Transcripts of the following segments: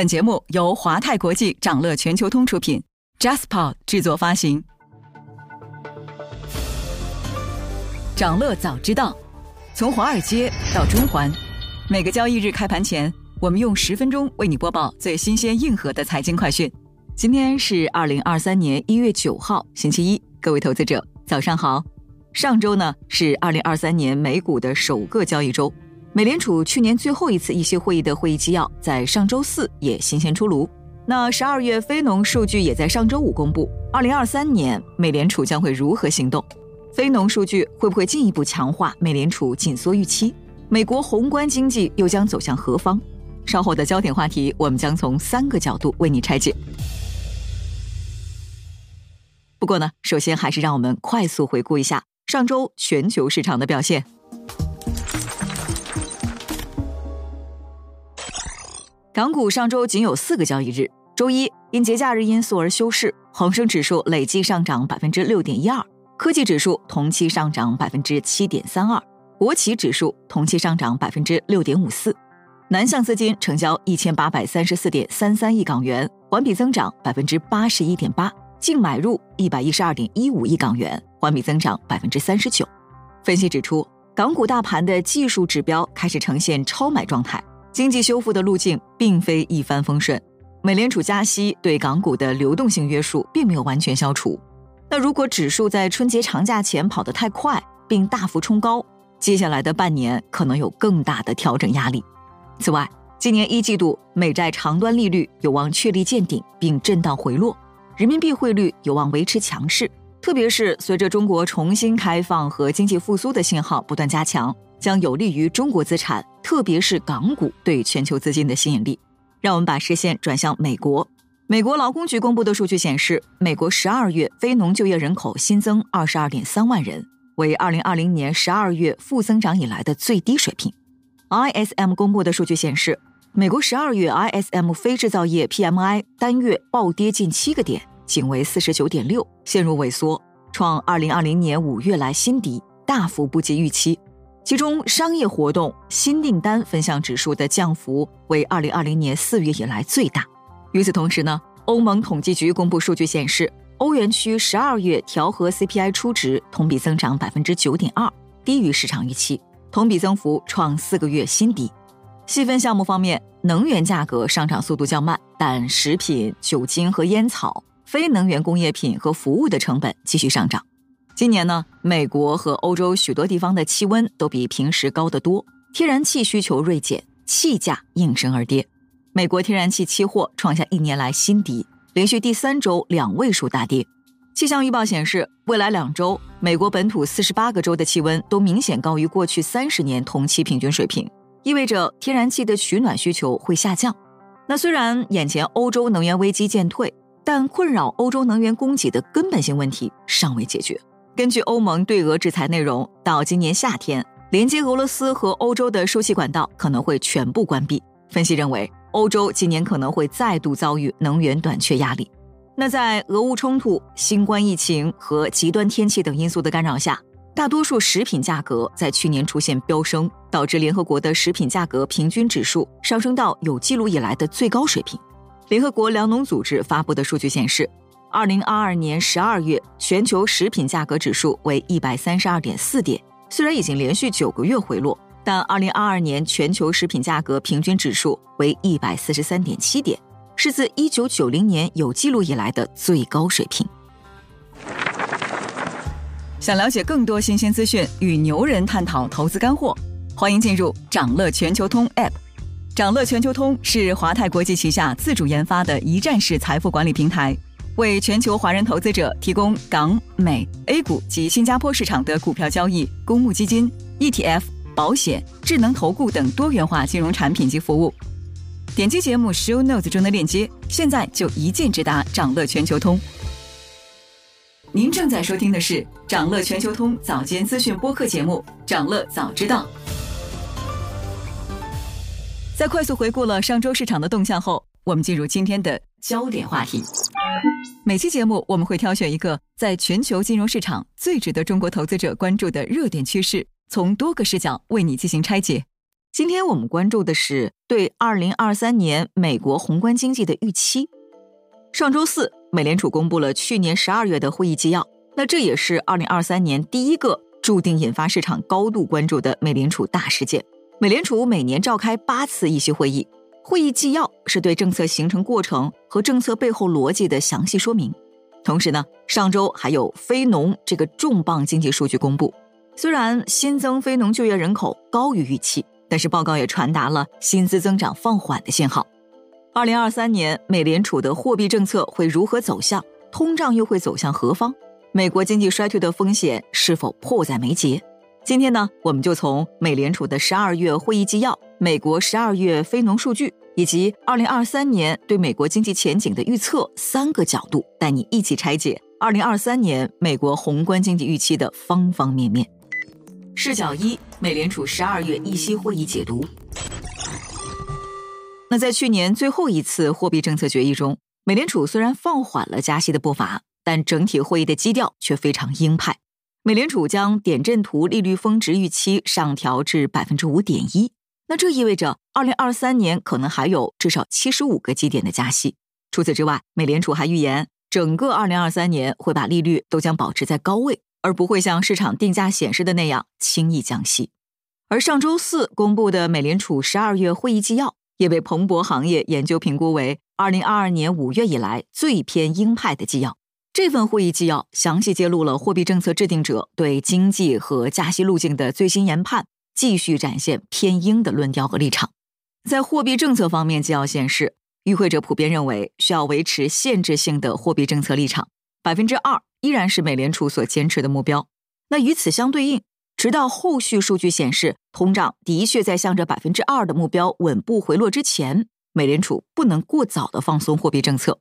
本节目由华泰国际掌乐全球通出品，JasPod 制作发行。掌乐早知道，从华尔街到中环，每个交易日开盘前，我们用十分钟为你播报最新鲜、硬核的财经快讯。今天是二零二三年一月九号，星期一，各位投资者早上好。上周呢是二零二三年美股的首个交易周。美联储去年最后一次议息会议的会议纪要在上周四也新鲜出炉。那十二月非农数据也在上周五公布。二零二三年美联储将会如何行动？非农数据会不会进一步强化美联储紧缩预期？美国宏观经济又将走向何方？稍后的焦点话题，我们将从三个角度为你拆解。不过呢，首先还是让我们快速回顾一下上周全球市场的表现。港股上周仅有四个交易日，周一因节假日因素而休市，恒生指数累计上涨百分之六点一二，科技指数同期上涨百分之七点三二，国企指数同期上涨百分之六点五四，南向资金成交一千八百三十四点三三亿港元，环比增长百分之八十一点八，净买入一百一十二点一五亿港元，环比增长百分之三十九。分析指出，港股大盘的技术指标开始呈现超买状态。经济修复的路径并非一帆风顺，美联储加息对港股的流动性约束并没有完全消除。那如果指数在春节长假前跑得太快，并大幅冲高，接下来的半年可能有更大的调整压力。此外，今年一季度美债长端利率有望确立见顶并震荡回落，人民币汇率有望维持强势，特别是随着中国重新开放和经济复苏的信号不断加强。将有利于中国资产，特别是港股对全球资金的吸引力。让我们把视线转向美国。美国劳工局公布的数据显示，美国十二月非农就业人口新增二十二点三万人，为二零二零年十二月负增长以来的最低水平。ISM 公布的数据显示，美国十二月 ISM 非制造业 PMI 单月暴跌近七个点，仅为四十九点六，陷入萎缩，创二零二零年五月来新低，大幅不及预期。其中，商业活动新订单分项指数的降幅为二零二零年四月以来最大。与此同时呢，欧盟统计局公布数据显示，欧元区十二月调和 CPI 初值同比增长百分之九点二，低于市场预期，同比增幅创四个月新低。细分项目方面，能源价格上涨速度较慢，但食品、酒精和烟草、非能源工业品和服务的成本继续上涨。今年呢，美国和欧洲许多地方的气温都比平时高得多，天然气需求锐减，气价应声而跌。美国天然气期货创下一年来新低，连续第三周两位数大跌。气象预报显示，未来两周美国本土四十八个州的气温都明显高于过去三十年同期平均水平，意味着天然气的取暖需求会下降。那虽然眼前欧洲能源危机渐退，但困扰欧洲能源供给的根本性问题尚未解决。根据欧盟对俄制裁内容，到今年夏天，连接俄罗斯和欧洲的输气管道可能会全部关闭。分析认为，欧洲今年可能会再度遭遇能源短缺压力。那在俄乌冲突、新冠疫情和极端天气等因素的干扰下，大多数食品价格在去年出现飙升，导致联合国的食品价格平均指数上升到有记录以来的最高水平。联合国粮农组织发布的数据显示。二零二二年十二月，全球食品价格指数为一百三十二点四点。虽然已经连续九个月回落，但二零二二年全球食品价格平均指数为一百四十三点七点，是自一九九零年有记录以来的最高水平。想了解更多新鲜资讯，与牛人探讨投资干货，欢迎进入掌乐全球通 App。掌乐全球通是华泰国际旗下自主研发的一站式财富管理平台。为全球华人投资者提供港、美、A 股及新加坡市场的股票交易、公募基金、ETF、保险、智能投顾等多元化金融产品及服务。点击节目 Show Notes 中的链接，现在就一键直达掌乐全球通。您正在收听的是掌乐全球通早间资讯播客节目《掌乐早知道》。在快速回顾了上周市场的动向后，我们进入今天的焦点话题。每期节目我们会挑选一个在全球金融市场最值得中国投资者关注的热点趋势，从多个视角为你进行拆解。今天我们关注的是对二零二三年美国宏观经济的预期。上周四，美联储公布了去年十二月的会议纪要，那这也是二零二三年第一个注定引发市场高度关注的美联储大事件。美联储每年召开八次议息会议，会议纪要是对政策形成过程和政策背后逻辑的详细说明。同时呢，上周还有非农这个重磅经济数据公布，虽然新增非农就业人口高于预期。但是报告也传达了薪资增长放缓的信号。二零二三年美联储的货币政策会如何走向？通胀又会走向何方？美国经济衰退的风险是否迫在眉睫？今天呢，我们就从美联储的十二月会议纪要、美国十二月非农数据以及二零二三年对美国经济前景的预测三个角度，带你一起拆解二零二三年美国宏观经济预期的方方面面。视角一：美联储十二月议息会议解读。那在去年最后一次货币政策决议中，美联储虽然放缓了加息的步伐，但整体会议的基调却非常鹰派。美联储将点阵图利率峰值预期上调至百分之五点一，那这意味着二零二三年可能还有至少七十五个基点的加息。除此之外，美联储还预言，整个二零二三年会把利率都将保持在高位。而不会像市场定价显示的那样轻易降息。而上周四公布的美联储十二月会议纪要也被彭博行业研究评估为二零二二年五月以来最偏鹰派的纪要。这份会议纪要详细揭露了货币政策制定者对经济和加息路径的最新研判，继续展现偏鹰的论调和立场。在货币政策方面，纪要显示，与会者普遍认为需要维持限制性的货币政策立场，百分之二。依然是美联储所坚持的目标。那与此相对应，直到后续数据显示通胀的确在向着百分之二的目标稳步回落之前，美联储不能过早的放松货币政策。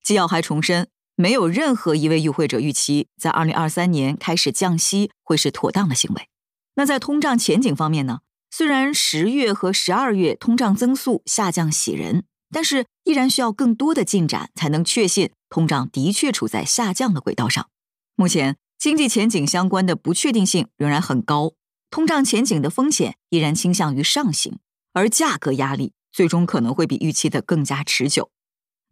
纪要还重申，没有任何一位与会者预期在二零二三年开始降息会是妥当的行为。那在通胀前景方面呢？虽然十月和十二月通胀增速下降喜人，但是依然需要更多的进展才能确信。通胀的确处在下降的轨道上，目前经济前景相关的不确定性仍然很高，通胀前景的风险依然倾向于上行，而价格压力最终可能会比预期的更加持久。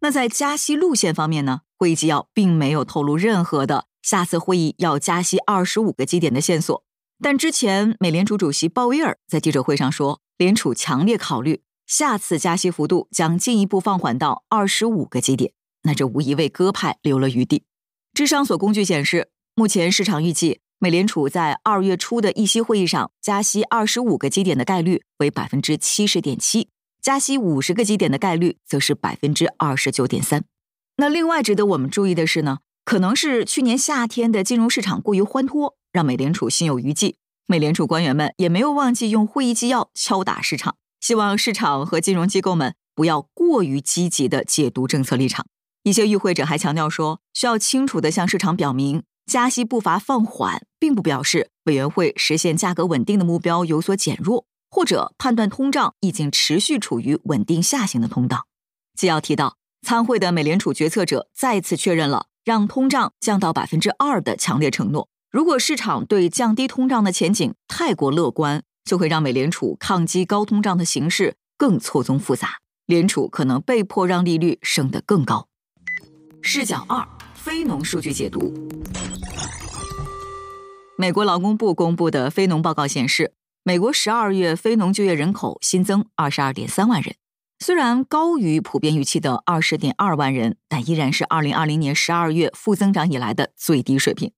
那在加息路线方面呢？会议纪要并没有透露任何的下次会议要加息二十五个基点的线索，但之前美联储主席鲍威尔在记者会上说，联储强烈考虑下次加息幅度将进一步放缓到二十五个基点。那这无疑为鸽派留了余地。智商所工具显示，目前市场预计美联储在二月初的议息会议上加息二十五个基点的概率为百分之七十点七，加息五十个基点的概率则是百分之二十九点三。那另外值得我们注意的是呢，可能是去年夏天的金融市场过于欢脱，让美联储心有余悸。美联储官员们也没有忘记用会议纪要敲打市场，希望市场和金融机构们不要过于积极的解读政策立场。一些与会者还强调说，需要清楚地向市场表明，加息步伐放缓，并不表示委员会实现价格稳定的目标有所减弱，或者判断通胀已经持续处于稳定下行的通道。纪要提到，参会的美联储决策者再次确认了让通胀降到百分之二的强烈承诺。如果市场对降低通胀的前景太过乐观，就会让美联储抗击高通胀的形势更错综复杂，联储可能被迫让利率升得更高。视角二：非农数据解读。美国劳工部公布的非农报告显示，美国十二月非农就业人口新增二十二点三万人，虽然高于普遍预期的二十点二万人，但依然是二零二零年十二月负增长以来的最低水平。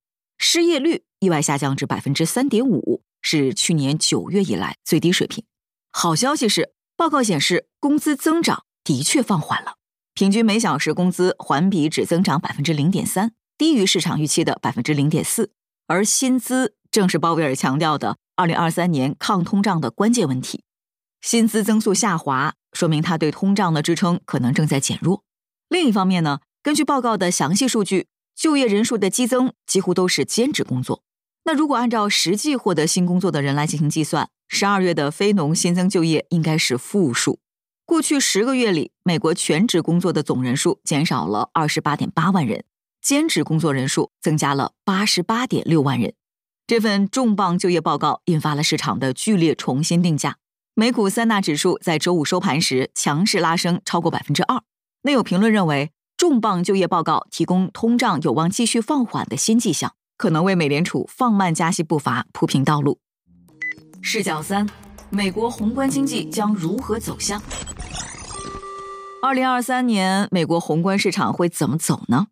失业率意外下降至百分之三点五，是去年九月以来最低水平。好消息是，报告显示工资增长的确放缓了。平均每小时工资环比只增长百分之零点三，低于市场预期的百分之零点四。而薪资正是鲍威尔强调的二零二三年抗通胀的关键问题。薪资增速下滑，说明他对通胀的支撑可能正在减弱。另一方面呢，根据报告的详细数据，就业人数的激增几乎都是兼职工作。那如果按照实际获得新工作的人来进行计算，十二月的非农新增就业应该是负数。过去十个月里，美国全职工作的总人数减少了二十八点八万人，兼职工作人数增加了八十八点六万人。这份重磅就业报告引发了市场的剧烈重新定价。美股三大指数在周五收盘时强势拉升超过百分之二。内有评论认为，重磅就业报告提供通胀有望继续放缓的新迹象，可能为美联储放慢加息步伐铺平道路。视角三：美国宏观经济将如何走向？二零二三年美国宏观市场会怎么走呢？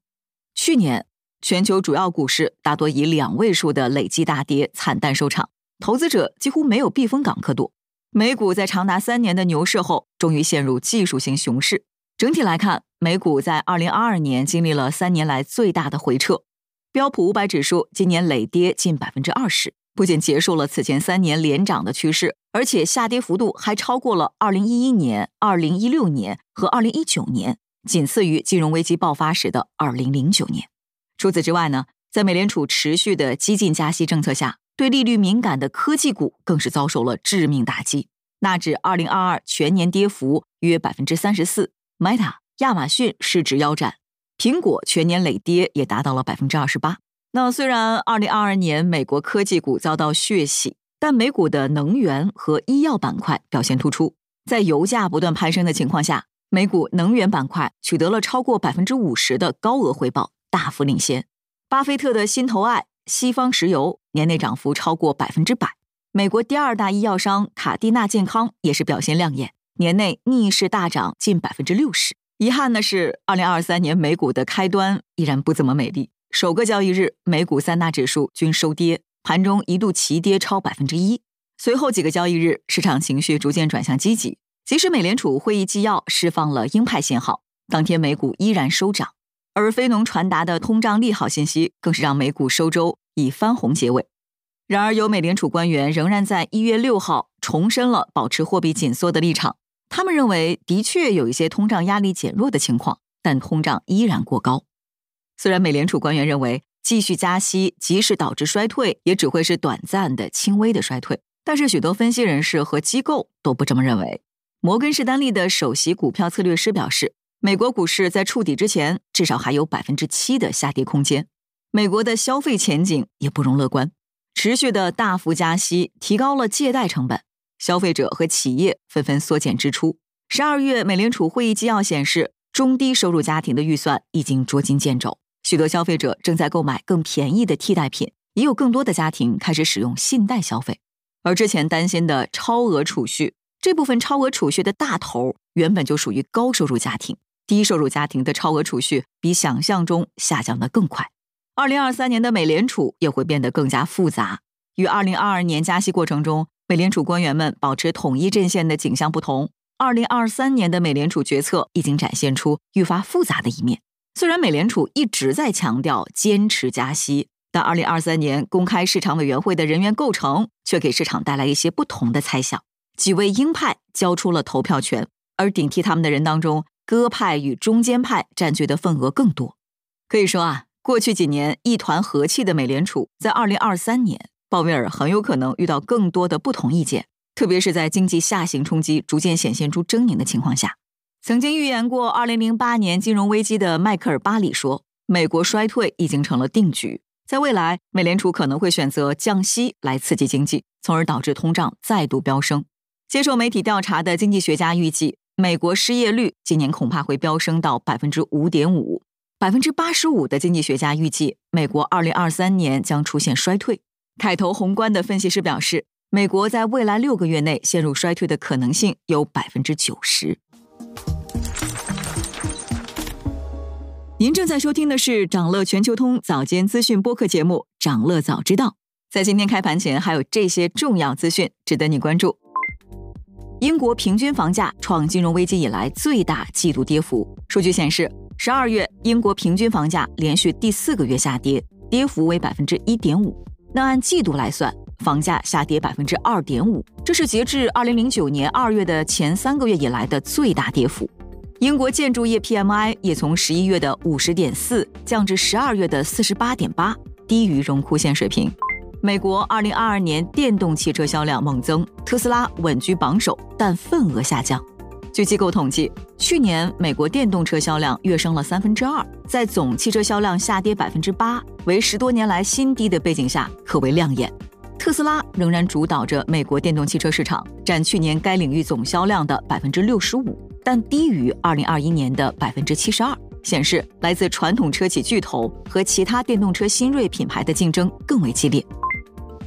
去年全球主要股市大多以两位数的累计大跌惨淡收场，投资者几乎没有避风港可躲。美股在长达三年的牛市后，终于陷入技术性熊市。整体来看，美股在二零二二年经历了三年来最大的回撤。标普五百指数今年累跌近百分之二十，不仅结束了此前三年连涨的趋势，而且下跌幅度还超过了二零一一年、二零一六年和二零一九年，仅次于金融危机爆发时的二零零九年。除此之外呢，在美联储持续的激进加息政策下。对利率敏感的科技股更是遭受了致命打击，纳指二零二二全年跌幅约百分之三十四，Meta、亚马逊市值腰斩，苹果全年累跌也达到了百分之二十八。那虽然二零二二年美国科技股遭到血洗，但美股的能源和医药板块表现突出，在油价不断攀升的情况下，美股能源板块取得了超过百分之五十的高额回报，大幅领先。巴菲特的心头爱。西方石油年内涨幅超过百分之百，美国第二大医药商卡蒂纳健康也是表现亮眼，年内逆势大涨近百分之六十。遗憾的是，二零二三年美股的开端依然不怎么美丽。首个交易日，美股三大指数均收跌，盘中一度齐跌超百分之一。随后几个交易日，市场情绪逐渐转向积极，即使美联储会议纪要释放了鹰派信号，当天美股依然收涨。而非农传达的通胀利好信息，更是让美股收周以翻红结尾。然而，有美联储官员仍然在一月六号重申了保持货币紧缩的立场。他们认为，的确有一些通胀压力减弱的情况，但通胀依然过高。虽然美联储官员认为继续加息，即使导致衰退，也只会是短暂的、轻微的衰退，但是许多分析人士和机构都不这么认为。摩根士丹利的首席股票策略师表示。美国股市在触底之前，至少还有百分之七的下跌空间。美国的消费前景也不容乐观，持续的大幅加息提高了借贷成本，消费者和企业纷纷缩减支出。十二月美联储会议纪要显示，中低收入家庭的预算已经捉襟见肘，许多消费者正在购买更便宜的替代品，也有更多的家庭开始使用信贷消费。而之前担心的超额储蓄，这部分超额储蓄的大头原本就属于高收入家庭。低收入家庭的超额储蓄比想象中下降的更快。二零二三年的美联储也会变得更加复杂。与二零二二年加息过程中美联储官员们保持统一阵线的景象不同，二零二三年的美联储决策已经展现出愈发复杂的一面。虽然美联储一直在强调坚持加息，但二零二三年公开市场委员会的人员构成却给市场带来一些不同的猜想。几位鹰派交出了投票权，而顶替他们的人当中。鸽派与中间派占据的份额更多，可以说啊，过去几年一团和气的美联储，在二零二三年，鲍威尔很有可能遇到更多的不同意见，特别是在经济下行冲击逐渐显现出狰狞的情况下。曾经预言过二零零八年金融危机的迈克尔·巴里说：“美国衰退已经成了定局，在未来，美联储可能会选择降息来刺激经济，从而导致通胀再度飙升。”接受媒体调查的经济学家预计。美国失业率今年恐怕会飙升到百分之五点五，百分之八十五的经济学家预计美国二零二三年将出现衰退。凯投宏观的分析师表示，美国在未来六个月内陷入衰退的可能性有百分之九十。您正在收听的是长乐全球通早间资讯播客节目《长乐早知道》。在今天开盘前，还有这些重要资讯值得你关注。英国平均房价创金融危机以来最大季度跌幅。数据显示，十二月英国平均房价连续第四个月下跌，跌幅为百分之一点五。那按季度来算，房价下跌百分之二点五，这是截至二零零九年二月的前三个月以来的最大跌幅。英国建筑业 PMI 也从十一月的五十点四降至十二月的四十八点八，低于荣枯线水平。美国2022年电动汽车销量猛增，特斯拉稳居榜首，但份额下降。据机构统计，去年美国电动车销量跃升了三分之二，在总汽车销量下跌百分之八，为十多年来新低的背景下，可谓亮眼。特斯拉仍然主导着美国电动汽车市场，占去年该领域总销量的百分之六十五，但低于二零二一年的百分之七十二，显示来自传统车企巨头和其他电动车新锐品牌的竞争更为激烈。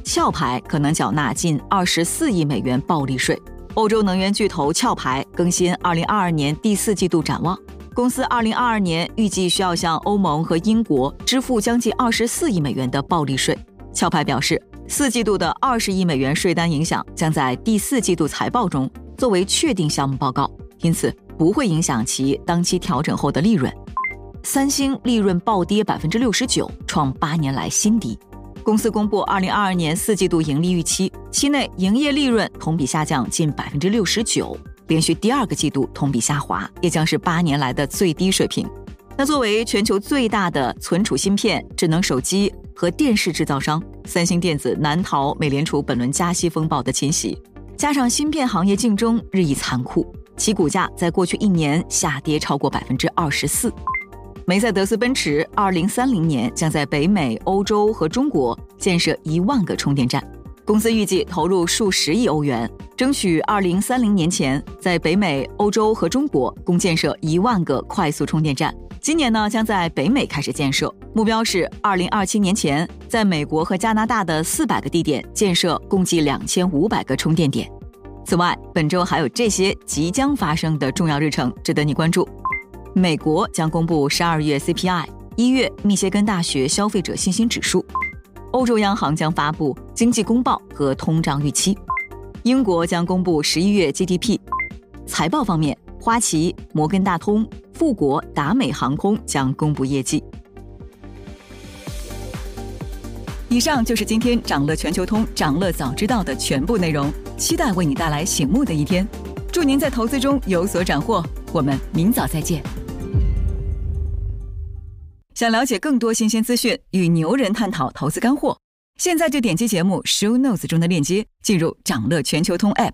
壳牌可能缴纳近二十四亿美元暴利税。欧洲能源巨头壳牌更新二零二二年第四季度展望，公司二零二二年预计需要向欧盟和英国支付将近二十四亿美元的暴利税。壳牌表示。四季度的二十亿美元税单影响将在第四季度财报中作为确定项目报告，因此不会影响其当期调整后的利润。三星利润暴跌百分之六十九，创八年来新低。公司公布二零二二年四季度盈利预期，期内营业利润同比下降近百分之六十九，连续第二个季度同比下滑，也将是八年来的最低水平。那作为全球最大的存储芯片、智能手机和电视制造商，三星电子难逃美联储本轮加息风暴的侵袭，加上芯片行业竞争日益残酷，其股价在过去一年下跌超过百分之二十四。梅赛德斯奔驰二零三零年将在北美、欧洲和中国建设一万个充电站，公司预计投入数十亿欧元，争取二零三零年前在北美、欧洲和中国共建设一万个快速充电站。今年呢，将在北美开始建设，目标是二零二七年前，在美国和加拿大的四百个地点建设共计两千五百个充电点。此外，本周还有这些即将发生的重要日程值得你关注：美国将公布十二月 CPI，一月密歇根大学消费者信心指数；欧洲央行将发布经济公报和通胀预期；英国将公布十一月 GDP。财报方面，花旗、摩根大通。富国、达美航空将公布业绩。以上就是今天掌乐全球通、掌乐早知道的全部内容，期待为你带来醒目的一天。祝您在投资中有所斩获，我们明早再见。想了解更多新鲜资讯，与牛人探讨投资干货，现在就点击节目 show notes 中的链接，进入掌乐全球通 app。